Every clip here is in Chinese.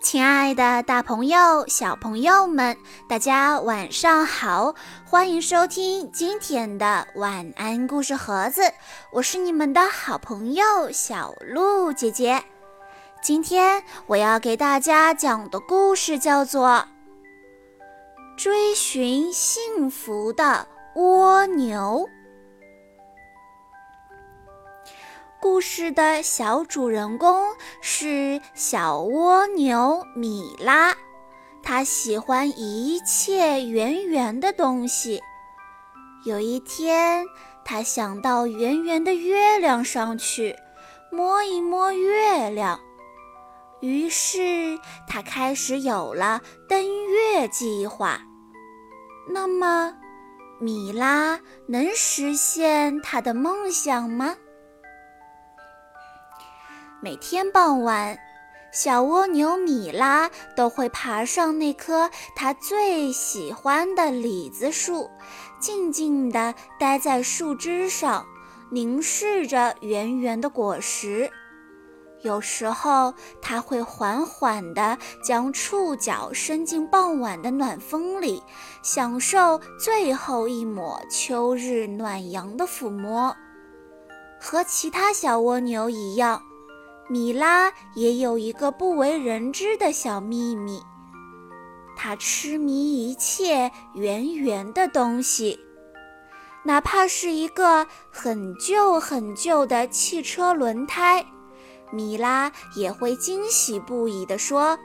亲爱的，大朋友、小朋友们，大家晚上好！欢迎收听今天的晚安故事盒子，我是你们的好朋友小鹿姐姐。今天我要给大家讲的故事叫做《追寻幸福的蜗牛》。故事的小主人公是小蜗牛米拉，它喜欢一切圆圆的东西。有一天，它想到圆圆的月亮上去摸一摸月亮，于是它开始有了登月计划。那么，米拉能实现她的梦想吗？每天傍晚，小蜗牛米拉都会爬上那棵它最喜欢的李子树，静静地待在树枝上，凝视着圆圆的果实。有时候，它会缓缓地将触角伸进傍晚的暖风里，享受最后一抹秋日暖阳的抚摸。和其他小蜗牛一样。米拉也有一个不为人知的小秘密，她痴迷一切圆圆的东西，哪怕是一个很旧很旧的汽车轮胎，米拉也会惊喜不已地说：“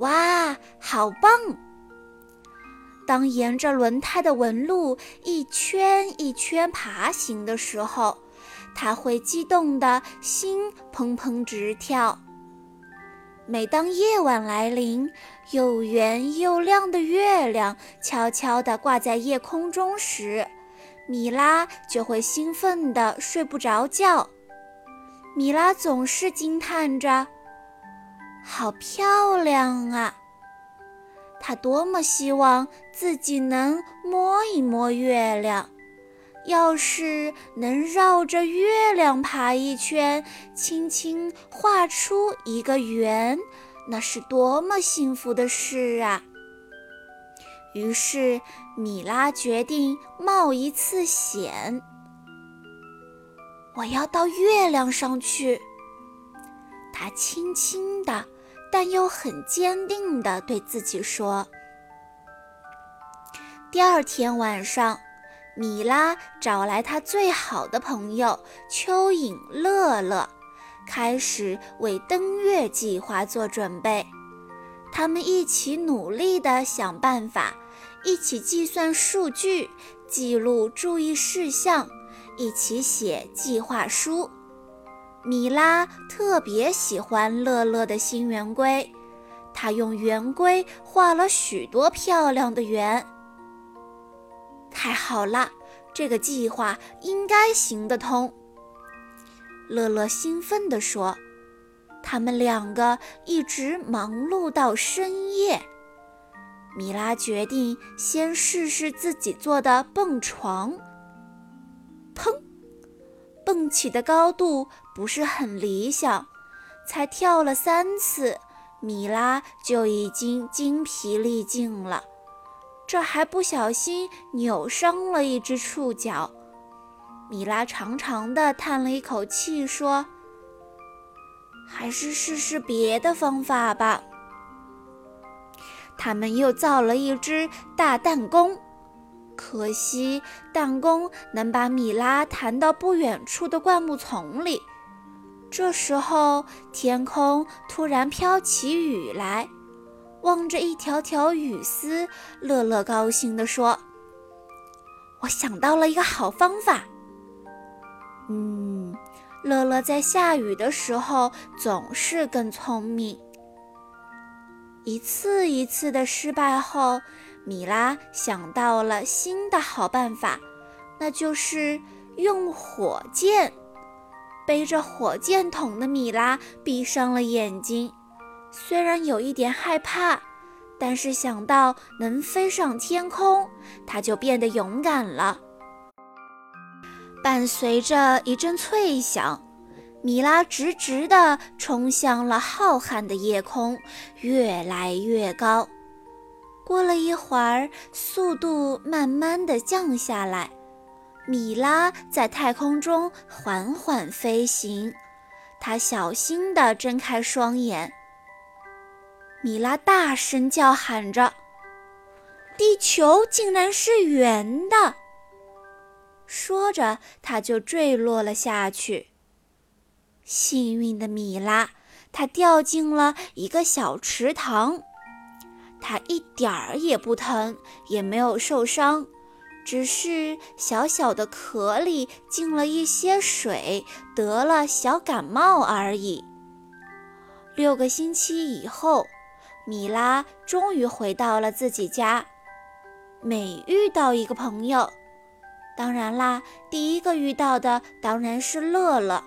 哇，好棒！”当沿着轮胎的纹路一圈一圈爬行的时候，他会激动的心砰砰直跳。每当夜晚来临，又圆又亮的月亮悄悄地挂在夜空中时，米拉就会兴奋得睡不着觉。米拉总是惊叹着：“好漂亮啊！”她多么希望自己能摸一摸月亮。要是能绕着月亮爬一圈，轻轻画出一个圆，那是多么幸福的事啊！于是米拉决定冒一次险。我要到月亮上去，她轻轻的，但又很坚定地对自己说。第二天晚上。米拉找来他最好的朋友蚯蚓乐乐，开始为登月计划做准备。他们一起努力地想办法，一起计算数据，记录注意事项，一起写计划书。米拉特别喜欢乐乐的新圆规，他用圆规画了许多漂亮的圆。太好了，这个计划应该行得通。乐乐兴奋地说：“他们两个一直忙碌到深夜。”米拉决定先试试自己做的蹦床。砰！蹦起的高度不是很理想，才跳了三次，米拉就已经精疲力尽了。这还不小心扭伤了一只触角，米拉长长的叹了一口气，说：“还是试试别的方法吧。”他们又造了一只大弹弓，可惜弹弓能把米拉弹到不远处的灌木丛里。这时候，天空突然飘起雨来。望着一条条雨丝，乐乐高兴地说：“我想到了一个好方法。”嗯，乐乐在下雨的时候总是更聪明。一次一次的失败后，米拉想到了新的好办法，那就是用火箭。背着火箭筒的米拉闭上了眼睛。虽然有一点害怕，但是想到能飞上天空，他就变得勇敢了。伴随着一阵脆响，米拉直直地冲向了浩瀚的夜空，越来越高。过了一会儿，速度慢慢地降下来，米拉在太空中缓缓飞行。她小心地睁开双眼。米拉大声叫喊着：“地球竟然是圆的！”说着，她就坠落了下去。幸运的米拉，她掉进了一个小池塘。她一点儿也不疼，也没有受伤，只是小小的壳里进了一些水，得了小感冒而已。六个星期以后，米拉终于回到了自己家。每遇到一个朋友，当然啦，第一个遇到的当然是乐乐。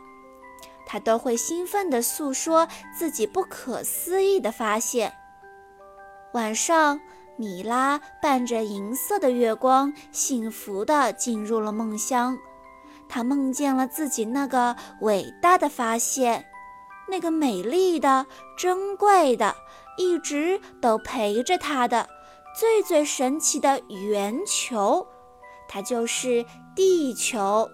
他都会兴奋地诉说自己不可思议的发现。晚上，米拉伴着银色的月光，幸福地进入了梦乡。她梦见了自己那个伟大的发现，那个美丽的、珍贵的、一直都陪着他的最最神奇的圆球，它就是地球。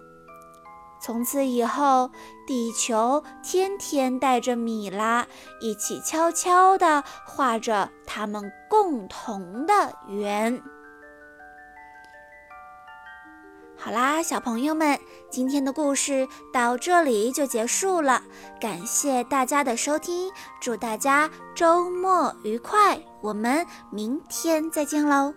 从此以后，地球天天带着米拉一起悄悄地画着他们共同的圆。好啦，小朋友们，今天的故事到这里就结束了，感谢大家的收听，祝大家周末愉快，我们明天再见喽。